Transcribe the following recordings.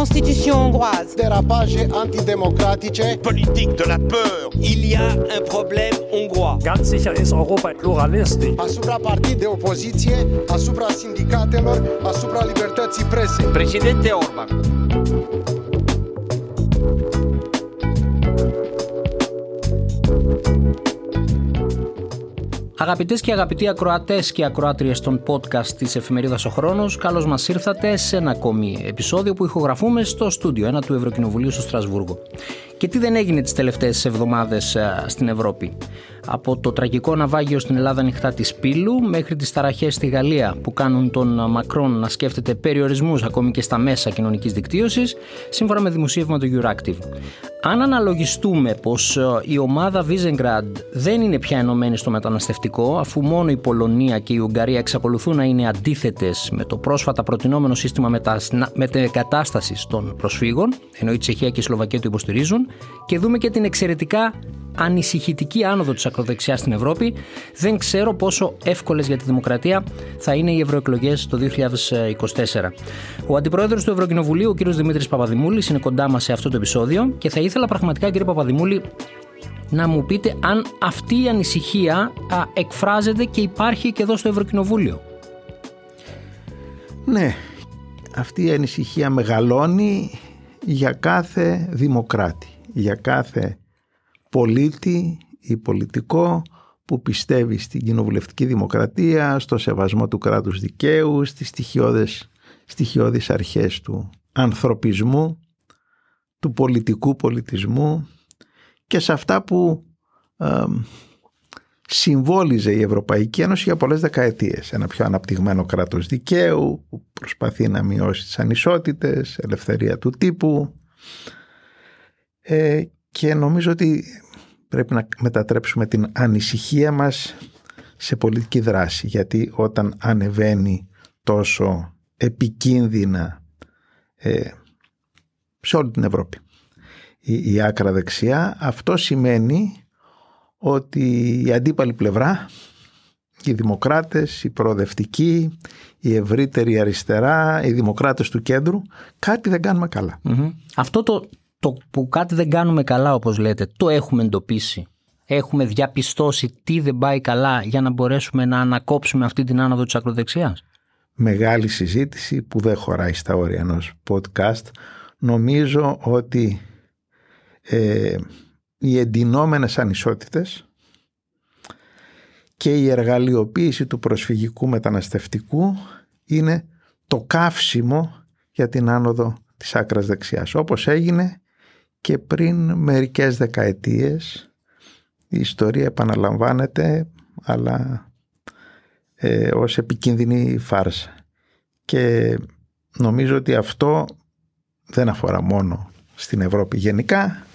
constitution hongroise. Dérapage antidémocratice. Politique de la peur. Il y a un problème hongrois. Ganz sicher ist Europa pluralistisch. Asupra partid de opoziție, asupra sindicatelor, asupra libertății presei. Președinte Orban. Αγαπητές και αγαπητοί ακροατές και ακροάτριες των podcast της εφημερίδας Ο Χρόνος, καλώς μας ήρθατε σε ένα ακόμη επεισόδιο που ηχογραφούμε στο στούντιο 1 του Ευρωκοινοβουλίου στο Στρασβούργο. Και τι δεν έγινε τις τελευταίες εβδομάδες στην Ευρώπη; Από το τραγικό ναυάγιο στην Ελλάδα ανοιχτά της Πύλου μέχρι τις ταραχές στη Γαλλία που κάνουν τον Μακρόν να σκέφτεται περιορισμούς ακόμη και στα μέσα κοινωνικής δικτύωσης, σύμφωνα με δημοσίευμα του Euractiv. Αν αναλογιστούμε πως η ομάδα Visegrad δεν είναι πια ενωμένη στο μεταναστευτικό, αφού μόνο η Πολωνία και η Ουγγαρία εξακολουθούν να είναι αντίθετες με το πρόσφατα προτινόμενο σύστημα μετεγκατάστασης των προσφύγων, ενώ η Τσεχία και η Σλοβακία το υποστηρίζουν, και δούμε και την εξαιρετικά ανησυχητική άνοδο της ακροδεξιάς στην Ευρώπη, δεν ξέρω πόσο εύκολες για τη δημοκρατία θα είναι οι ευρωεκλογές το 2024. Ο Αντιπρόεδρος του Ευρωκοινοβουλίου, ο κ. Δημήτρης Παπαδημούλης, είναι κοντά μας σε αυτό το επεισόδιο και θα ήθελα πραγματικά, κύριε Παπαδημούλη, να μου πείτε αν αυτή η ανησυχία α, εκφράζεται και υπάρχει και εδώ στο Ευρωκοινοβούλιο. Ναι, αυτή η ανησυχία μεγαλώνει για κάθε δημοκράτη, για κάθε πολίτη ή πολιτικό που πιστεύει στην κοινοβουλευτική δημοκρατία, στο σεβασμό του κράτους δικαίου, στις στοιχειώδες, στοιχειώδεις αρχές του ανθρωπισμού, του πολιτικού πολιτισμού και σε αυτά που ε, συμβόλιζε η Ευρωπαϊκή Ένωση για πολλές δεκαετίες. Ένα πιο αναπτυγμένο κράτος δικαίου που προσπαθεί να μειώσει τις ανισότητες, ελευθερία του τύπου ε, και νομίζω ότι πρέπει να μετατρέψουμε την ανησυχία μας σε πολιτική δράση γιατί όταν ανεβαίνει τόσο επικίνδυνα ε, σε όλη την Ευρώπη η, η άκρα δεξιά αυτό σημαίνει ότι η αντίπαλη πλευρά οι δημοκράτες, οι προοδευτικοί, η ευρύτερη αριστερά, οι δημοκράτες του κέντρου κάτι δεν κάνουμε Αυτό το, το που κάτι δεν κάνουμε καλά όπως λέτε, το έχουμε εντοπίσει. Έχουμε διαπιστώσει τι δεν πάει καλά για να μπορέσουμε να ανακόψουμε αυτή την άνοδο της ακροδεξιάς. Μεγάλη συζήτηση που δεν χωράει στα όρια ενός podcast. Νομίζω ότι ε, οι εντυνόμενες ανισότητες και η εργαλειοποίηση του προσφυγικού μεταναστευτικού είναι το καύσιμο για την άνοδο της άκρας δεξιάς. Όπως έγινε και πριν μερικές δεκαετίες η ιστορία επαναλαμβάνεται αλλά ε, ως επικίνδυνη φάρσα. Και νομίζω ότι αυτό δεν αφορά μόνο στην Ευρώπη γενικά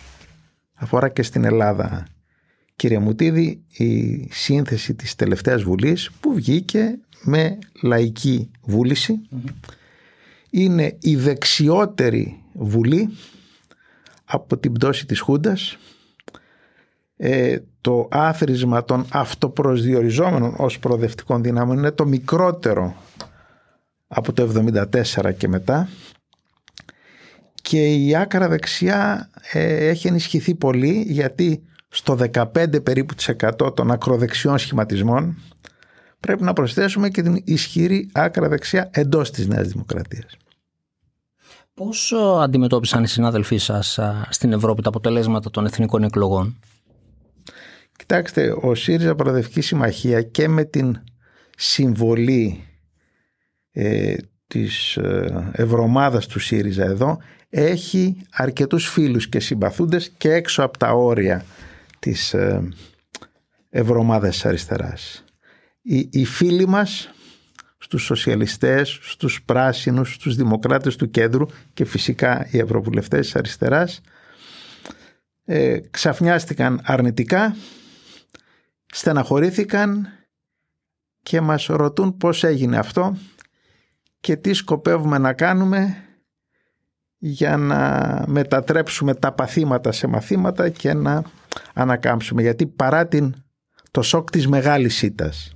αφορά και στην Ελλάδα. Κύριε Μουτίδη η σύνθεση της τελευταίας βουλής που βγήκε με λαϊκή είναι η δεξιότερη βουλή από την πτώση της Χούντας ε, το άθροισμα των αυτοπροσδιοριζόμενων ως προοδευτικών δυνάμεων είναι το μικρότερο από το 1974 και μετά και η άκρα δεξιά ε, έχει ενισχυθεί πολύ γιατί στο 15 περίπου των ακροδεξιών σχηματισμών πρέπει να προσθέσουμε και την ισχυρή άκρα δεξιά εντός της Νέας Δημοκρατίας. Πώς αντιμετώπισαν οι συνάδελφοί σας στην Ευρώπη τα αποτελέσματα των εθνικών εκλογών; Κοιτάξτε, ο ΣΥΡΙΖΑ Προοδευτική Συμμαχία και με την συμβολή ε, της ε, ευρωμάδας του ΣΥΡΙΖΑ εδώ έχει αρκετούς φίλους και συμπαθούντες και έξω από τα όρια της ε, ευρωμάδας αριστεράς. Οι, οι φίλοι μας στους σοσιαλιστές, στους πράσινους, στους δημοκράτες του κέντρου και φυσικά οι ευρωβουλευτές της αριστεράς ε, ξαφνιάστηκαν αρνητικά, στεναχωρήθηκαν και μας ρωτούν πώς έγινε αυτό και τι σκοπεύουμε να κάνουμε για να μετατρέψουμε τα παθήματα σε μαθήματα και να ανακάμψουμε. Γιατί παρά την, το σοκ της μεγάλης ήττας,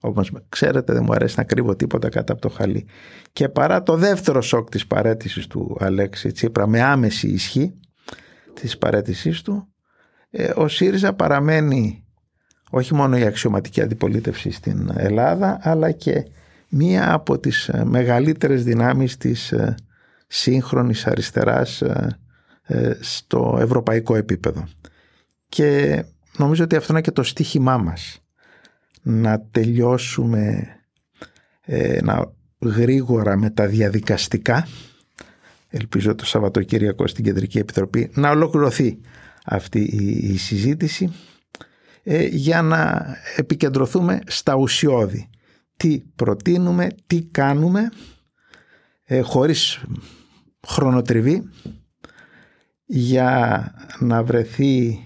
όπως ξέρετε δεν μου αρέσει να κρύβω τίποτα κάτω από το χαλί, και παρά το δεύτερο σοκ της παρέτησης του Αλέξη Τσίπρα με άμεση ισχύ της παρέτησής του, ε, ο ΣΥΡΙΖΑ παραμένει όχι μόνο η αξιωματική αντιπολίτευση στην Ελλάδα, αλλά και μία από τις ε, μεγαλύτερες δυνάμεις της ε, σύγχρονης αριστεράς στο ευρωπαϊκό επίπεδο. Και νομίζω ότι αυτό είναι και το στίχημά μας. Να τελειώσουμε να γρήγορα με τα διαδικαστικά ελπίζω το Σαββατοκύριακο στην Κεντρική Επιτροπή να ολοκληρωθεί αυτή η, συζήτηση ε, για να επικεντρωθούμε στα ουσιώδη. Τι προτείνουμε, τι κάνουμε ε, χωρίς χρονοτριβή για να βρεθεί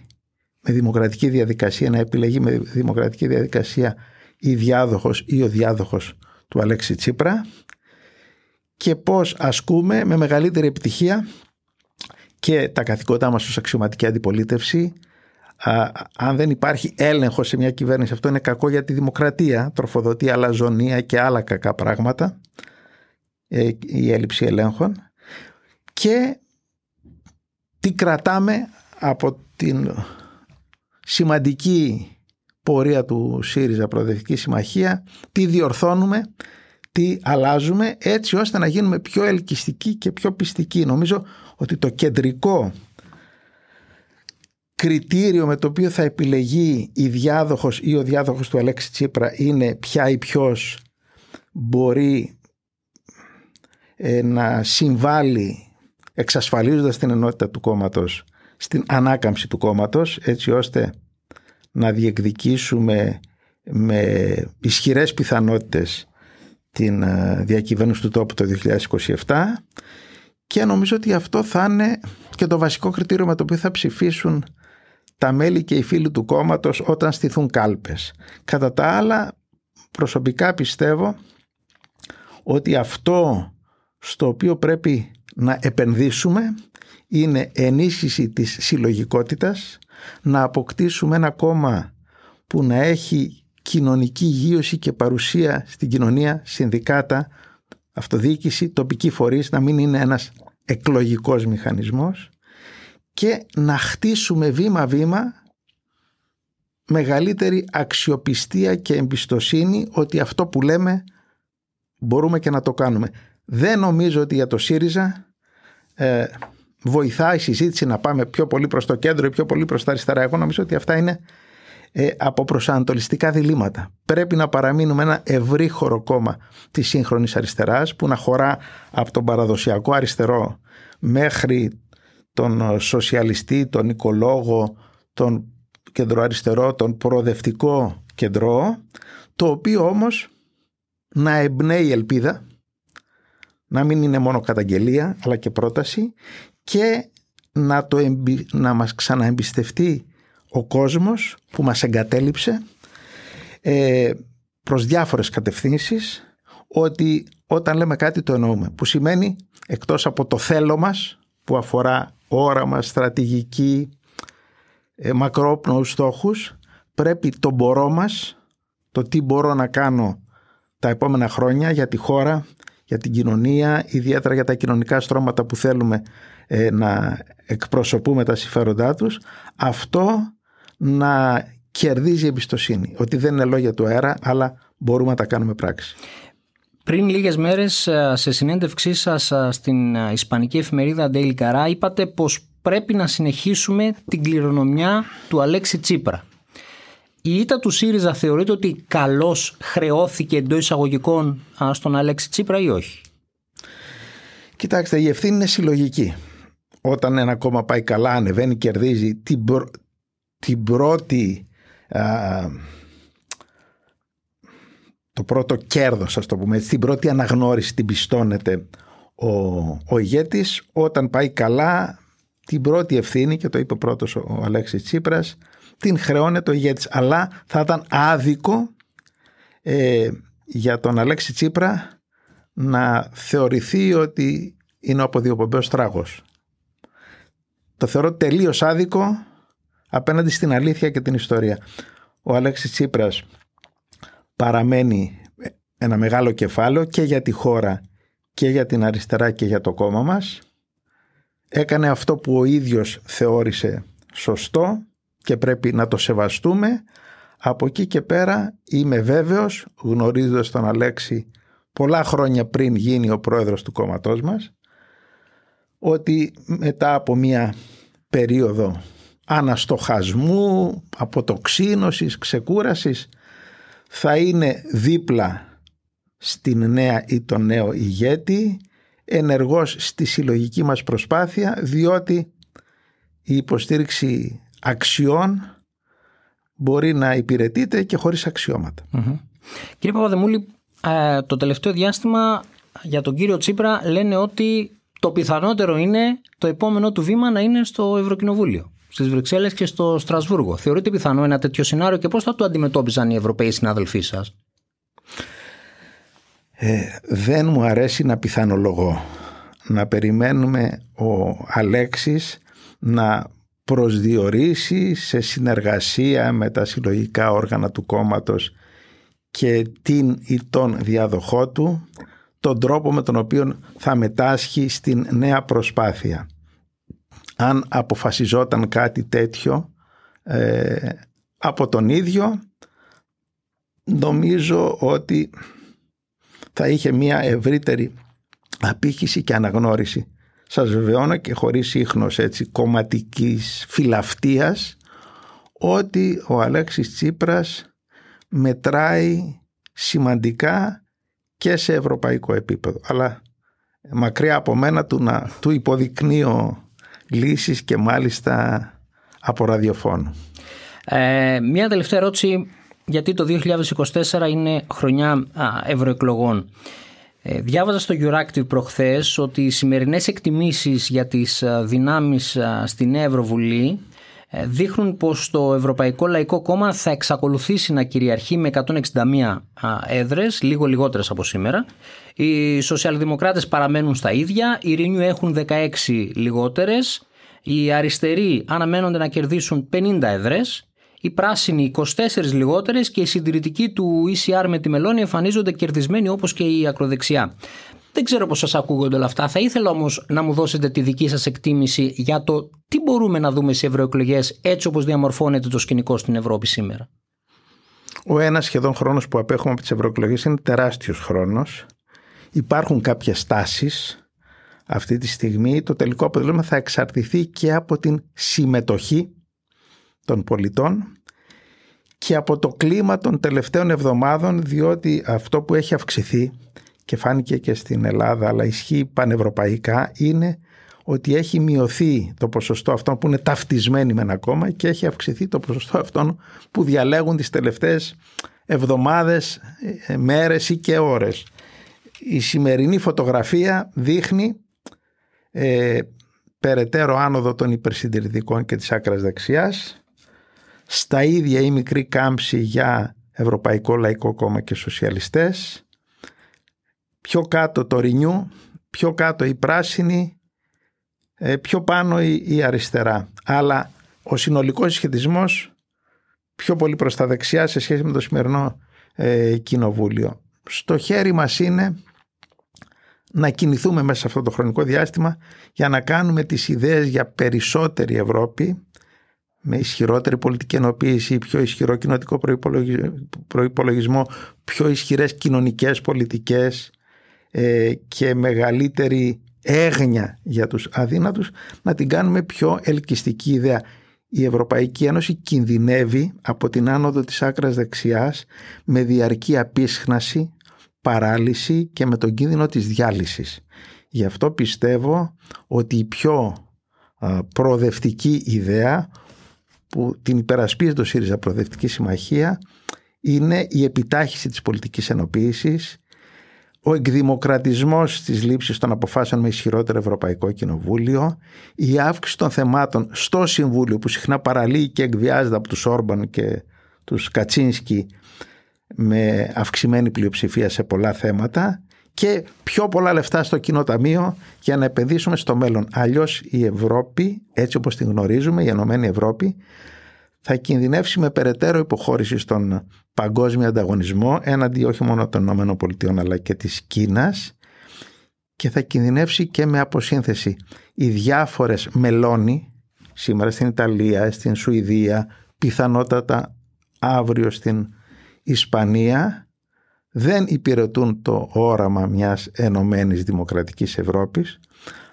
με δημοκρατική διαδικασία, να επιλεγεί με δημοκρατική διαδικασία η διάδοχος ή ο διάδοχος του Αλέξη Τσίπρα και πώς ασκούμε με μεγαλύτερη επιτυχία και τα καθηκόντά μας ως αξιωματική αντιπολίτευση. Αν δεν υπάρχει έλεγχος σε μια κυβέρνηση αυτό είναι κακό για τη δημοκρατία τροφοδοτεί αλαζονία και άλλα κακά πράγματα ε, η έλλειψη ελέγχων. Και τι κρατάμε από την σημαντική πορεία του ΣΥΡΙΖΑ Προοδευτική Συμμαχία τι διορθώνουμε τι αλλάζουμε έτσι ώστε να γίνουμε πιο ελκυστικοί και πιο πιστικοί. Νομίζω ότι το κεντρικό κριτήριο με το οποίο θα επιλεγεί η διάδοχος ή ο διάδοχος του Αλέξη Τσίπρα είναι ποια ή ποιος μπορεί ε, να συμβάλλει εξασφαλίζοντας την ενότητα του κόμματος στην ανάκαμψη του κόμματος έτσι ώστε να διεκδικήσουμε με ισχυρές πιθανότητες την ε, διακυβέρνηση του τόπου το 2027 και νομίζω ότι αυτό θα είναι και το βασικό κριτήριο με το οποίο θα ψηφίσουν τα μέλη και οι φίλοι του κόμματος όταν στηθούν κάλπες. Κατά τα άλλα προσωπικά πιστεύω ότι αυτό στο οποίο πρέπει να επενδύσουμε είναι ενίσχυση της συλλογικότητας, να αποκτήσουμε ένα κόμμα που να έχει κοινωνική γύρωση και παρουσία στην κοινωνία, συνδικάτα, αυτοδιοίκηση, τοπική φορείς, να μην είναι ένας εκλογικός μηχανισμός και να χτίσουμε βήμα-βήμα μεγαλύτερη αξιοπιστία και εμπιστοσύνη ότι αυτό που λέμε μπορούμε και να το κάνουμε. Δεν νομίζω ότι για το ΣΥΡΙΖΑ ε, βοηθάει η συζήτηση να πάμε πιο πολύ προς το κέντρο ή πιο πολύ προς τα αριστερά. Εγώ νομίζω ότι αυτά είναι ε, από προσανατολιστικά διλήμματα. Πρέπει να παραμείνουμε ένα ευρύχωρο κόμμα της σύγχρονης αριστεράς που να χωρά από τον παραδοσιακό αριστερό μέχρι τον σοσιαλιστή, τον οικολόγο, τον κεντροαριστερό, τον προοδευτικό κεντρό, το οποίο όμως να εμπνέει ελπίδα, να μην είναι μόνο καταγγελία αλλά και πρόταση και να, το να μας ξαναεμπιστευτεί ο κόσμος που μας εγκατέλειψε ε, προς διάφορες κατευθύνσεις ότι όταν λέμε κάτι το εννοούμε που σημαίνει εκτός από το θέλω μας που αφορά όραμα, στρατηγική, ε, μακρόπνοους στόχους πρέπει το μπορώ μας το τι μπορώ να κάνω τα επόμενα χρόνια για τη χώρα, για την κοινωνία, ιδιαίτερα για τα κοινωνικά στρώματα που θέλουμε ε, να εκπροσωπούμε τα συμφέροντά τους. Αυτό να κερδίζει εμπιστοσύνη. Ότι δεν είναι λόγια του αέρα, αλλά μπορούμε να τα κάνουμε πράξη. Πριν λίγες μέρες ε, σε συνέντευξή σας ε, στην ε, ισπανική εφημερίδα Daily Cara είπατε πως πρέπει να συνεχίσουμε την κληρονομιά του Αλέξη Τσίπρα. Η ήττα του ΣΥΡΙΖΑ θεωρείται ότι καλώς χρεώθηκε εντός εισαγωγικών στον Αλέξη Τσίπρα ή όχι; Κοιτάξτε, η ευθύνη είναι συλλογική. Όταν ένα κόμμα πάει καλά, ανεβαίνει, κερδίζει, την, την πρώτη το πρώτο κέρδος ας το πούμε την πρώτη αναγνώριση την πιστώνεται ο, ο ηγέτης όταν πάει καλά την πρώτη ευθύνη και το είπε πρώτος ο Αλέξης Τσίπρας την χρεώνεται ο ηγέτης αλλά θα ήταν άδικο ε, για τον Αλέξη Τσίπρα να θεωρηθεί ότι είναι ο αποδιοπομπαίος τράγος. Το θεωρώ τελείως άδικο απέναντι στην αλήθεια και την ιστορία. Ο Αλέξης Τσίπρας παραμένει ένα μεγάλο κεφάλαιο και για τη χώρα και για την αριστερά και για το κόμμα μας. Έκανε αυτό που ο ίδιος θεώρησε σωστό και πρέπει να το σεβαστούμε. Από εκεί και πέρα είμαι βέβαιος, γνωρίζοντας τον Αλέξη πολλά χρόνια πριν γίνει ο πρόεδρος του κόμματός μας, ότι μετά από μια περίοδο αναστοχασμού, αποτοξίνωσης, ξεκούρασης, θα είναι δίπλα στην νέα ή τον νέο ηγέτη, ενεργός στη συλλογική μας προσπάθεια, διότι η υποστήριξη αξιών μπορεί να υπηρετείται και χωρίς Κύριε Παπαδεμούλη, ε, το τελευταίο διάστημα για τον κύριο Τσίπρα λένε ότι το πιθανότερο είναι το επόμενο του βήμα να είναι στο Ευρωκοινοβούλιο, στις Βρυξέλλες και στο Στρασβούργο. Θεωρείτε πιθανό ένα τέτοιο σενάριο και πώς θα το αντιμετώπιζαν οι Ευρωπαίοι συνάδελφοί σας; Ε, δεν μου αρέσει να πιθανολογώ. Να περιμένουμε ο Αλέξης να προσδιορίσει σε συνεργασία με τα συλλογικά όργανα του κόμματος και την ή τον διαδοχό του τον τρόπο με τον οποίο θα μετάσχει στην νέα προσπάθεια. Αν αποφασιζόταν κάτι τέτοιο ε, από τον ίδιο νομίζω ότι θα είχε μια ευρύτερη απήχηση και αναγνώριση. Σας βεβαιώνω και χωρίς ίχνος έτσι κομματικής φιλαυτίας ότι ο Αλέξης Τσίπρας μετράει σημαντικά και σε ευρωπαϊκό επίπεδο. Αλλά μακριά από μένα του να του υποδεικνύω λύσεις και μάλιστα από ραδιοφώνου. Ε, μια τελευταία ερώτηση γιατί το 2024 είναι χρονιά ευρωεκλογών. Ε, διάβαζα στο Euractiv προχθές ότι οι σημερινές εκτιμήσεις για τις δυνάμεις στην Ευρωβουλή ε, δείχνουν πως το Ευρωπαϊκό Λαϊκό Κόμμα θα εξακολουθήσει να κυριαρχεί με 161 έδρες, λίγο λιγότερες από σήμερα. Οι σοσιαλδημοκράτες παραμένουν στα ίδια, οι Renew έχουν 16 λιγότερες, οι αριστεροί αναμένονται να κερδίσουν 50 έδρες, οι πράσινοι 24 λιγότερες και οι συντηρητικοί του ECR με τη Μελώνη εμφανίζονται κερδισμένοι όπως και η ακροδεξιά. Δεν ξέρω πώς σας ακούγονται όλα αυτά. Θα ήθελα όμως να μου δώσετε τη δική σας εκτίμηση για το τι μπορούμε να δούμε σε ευρωεκλογές έτσι όπως διαμορφώνεται το σκηνικό στην Ευρώπη σήμερα. Ο ένας σχεδόν χρόνος που απέχουμε από τις ευρωεκλογές είναι τεράστιος χρόνος. Υπάρχουν κάποιες τάσεις αυτή τη στιγμή. Το τελικό αποτέλεσμα θα εξαρτηθεί και από την συμμετοχή των πολιτών και από το κλίμα των τελευταίων εβδομάδων διότι αυτό που έχει αυξηθεί και φάνηκε και στην Ελλάδα αλλά ισχύει πανευρωπαϊκά είναι ότι έχει μειωθεί το ποσοστό αυτών που είναι ταυτισμένοι με ένα κόμμα και έχει αυξηθεί το ποσοστό αυτών που διαλέγουν τις τελευταίες εβδομάδες, ε, μέρες ή και ώρες. Η σημερινή φωτογραφία δείχνει ε, περαιτέρω άνοδο των υπερσυντηρητικών και της άκρας δεξιάς στα ίδια η μικρή κάμψη για Ευρωπαϊκό Λαϊκό Κόμμα και Σοσιαλιστές πιο κάτω το Ρινιού, πιο κάτω η Πράσινη, ε, πιο πάνω η Αριστερά. Αλλά ο συνολικός σχετισμός πιο πολύ προς τα δεξιά σε σχέση με το σημερινό ε, κοινοβούλιο. Στο χέρι μας είναι να κινηθούμε μέσα σε αυτό το χρονικό διάστημα για να κάνουμε τις ιδέες για περισσότερη Ευρώπη με ισχυρότερη πολιτική ενοποίηση, πιο ισχυρό κοινοτικό προϋπολογισμό, πιο ισχυρές κοινωνικές πολιτικές ε, και μεγαλύτερη έγνοια για τους αδύνατους να την κάνουμε πιο ελκυστική ιδέα. Η Ευρωπαϊκή Ένωση κινδυνεύει από την άνοδο της άκρας δεξιάς με διαρκή απίσχναση, παράλυση και με τον κίνδυνο της διάλυσης. Γι' αυτό πιστεύω ότι η πιο προοδευτική ιδέα που την υπερασπίζει το ΣΥΡΙΖΑ Προοδευτική Συμμαχία είναι η επιτάχυση της πολιτικής ενοποίησης, ο εκδημοκρατισμός της λήψης των αποφάσεων με ισχυρότερο Ευρωπαϊκό Κοινοβούλιο, η αύξηση των θεμάτων στο Συμβούλιο που συχνά παραλύει και εκβιάζεται από τους Όρμπαν και τους Κατσίνσκι με αυξημένη πλειοψηφία σε πολλά θέματα και πιο πολλά λεφτά στο κοινό ταμείο για να επενδύσουμε στο μέλλον. Αλλιώς η Ευρώπη, έτσι όπως την γνωρίζουμε, η Ενωμένη Ευρώπη, θα κινδυνεύσει με περαιτέρω υποχώρηση στον παγκόσμιο ανταγωνισμό έναντι όχι μόνο των ΗΠΑ αλλά και της Κίνας και θα κινδυνεύσει και με αποσύνθεση. Οι διάφορες μελώνει σήμερα στην Ιταλία, στην Σουηδία, πιθανότατα αύριο στην Ισπανία δεν υπηρετούν το όραμα μιας ενωμένης δημοκρατικής Ευρώπης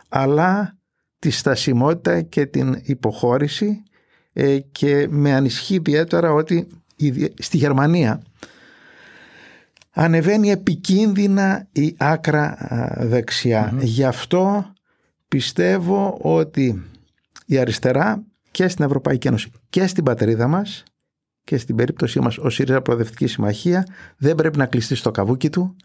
αλλά τη στασιμότητα και την υποχώρηση ε, και με ανισχύει ιδιαίτερα ότι στη Γερμανία ανεβαίνει επικίνδυνα η άκρα Γι' αυτό πιστεύω ότι η αριστερά και στην Ευρωπαϊκή Ένωση και στην πατρίδα μας και στην περίπτωσή μας ο ΣΥΡΙΖΑ Προοδευτική Συμμαχία δεν πρέπει να κλειστεί στο καβούκι του.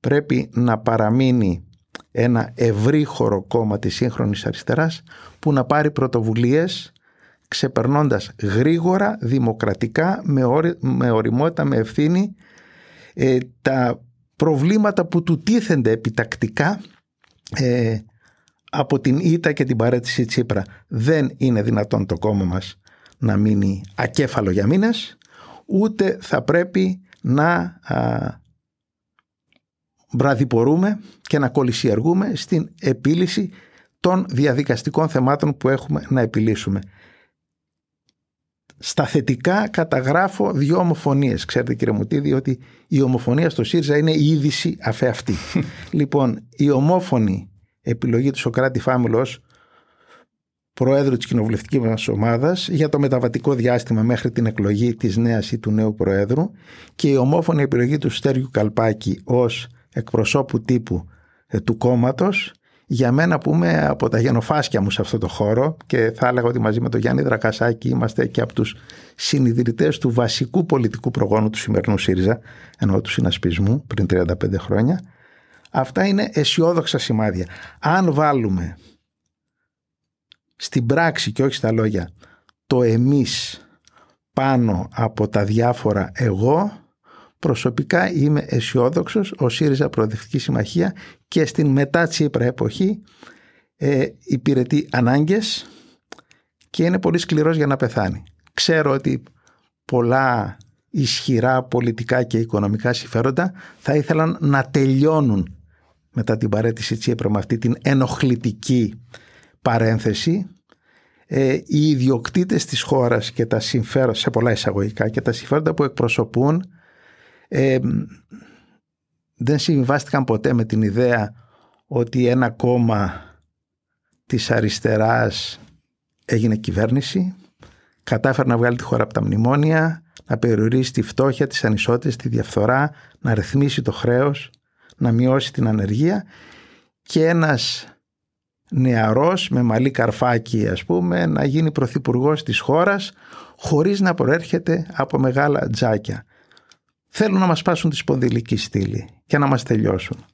Πρέπει να παραμείνει ένα ευρύχωρο κόμμα της σύγχρονης αριστεράς που να πάρει πρωτοβουλίες ξεπερνώντας γρήγορα, δημοκρατικά, με, με οριμότητα, με ευθύνη ε, τα προβλήματα που του τίθενται επιτακτικά ε, από την ήττα και την παρέτηση Τσίπρα. Δεν είναι δυνατόν το κόμμα μας να μείνει ακέφαλο για μήνες, ούτε θα πρέπει να α, βραδιπορούμε και να κολλησιεργούμε στην επίλυση των διαδικαστικών θεμάτων που έχουμε να επιλύσουμε στα θετικά καταγράφω δύο ομοφωνίες. Ξέρετε κύριε Μουτίδη ότι η ομοφωνία στο ΣΥΡΙΖΑ είναι η είδηση αφεαυτή. λοιπόν, η ομόφωνη επιλογή του Σοκράτη Φάμιλος Προέδρου της κοινοβουλευτικής μας ομάδας για το μεταβατικό διάστημα μέχρι την εκλογή της νέας ή του νέου Προέδρου και η ομόφωνη επιλογή του Στέργιου Καλπάκη ως εκπροσώπου τύπου ε, του κόμματος για μένα που είμαι από τα γενοφάσκια μου σε αυτό το χώρο και θα έλεγα ότι μαζί με τον Γιάννη Δρακασάκη είμαστε και από τους συνειδητές του βασικού πολιτικού προγόνου του σημερινού ΣΥΡΙΖΑ, ενώ του συνασπισμού πριν 35 χρόνια, αυτά είναι αισιόδοξα σημάδια. Αν βάλουμε στην πράξη και όχι στα λόγια το εμείς πάνω από τα διάφορα εγώ, Προσωπικά είμαι αισιόδοξος. Ο ΣΥΡΙΖΑ Προοδευτική Συμμαχία και στην μετά Τσίπρα εποχή ε, υπηρετεί ανάγκες και είναι πολύ σκληρός για να πεθάνει. Ξέρω ότι πολλά ισχυρά πολιτικά και οικονομικά συμφέροντα θα ήθελαν να τελειώνουν μετά την παρέτηση Τσίπρα με αυτή την ενοχλητική παρένθεση ε, οι ιδιοκτήτες της χώρας και τα συμφέροντα σε πολλά εισαγωγικά και τα συμφέροντα που εκπροσωπούν ε, δεν συμβιβάστηκαν ποτέ με την ιδέα ότι ένα κόμμα της αριστεράς έγινε κυβέρνηση, κατάφερε να βγάλει τη χώρα από τα μνημόνια, να περιορίσει τη φτώχεια, τις ανισότητες, τη διαφθορά, να ρυθμίσει το χρέος, να μειώσει την ανεργία και ένας νεαρός με μαλλί καρφάκι ας πούμε να γίνει πρωθυπουργός της χώρας χωρίς να προέρχεται από μεγάλα τζάκια. Θέλουν να μας πάσουν τη σπονδυλική στήλη και να μας τελειώσουν.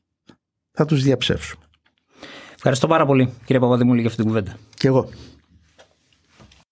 Θα τους διαψεύσουμε. Ευχαριστώ πάρα πολύ κύριε Παπαδημούλη για αυτή την κουβέντα. Και εγώ.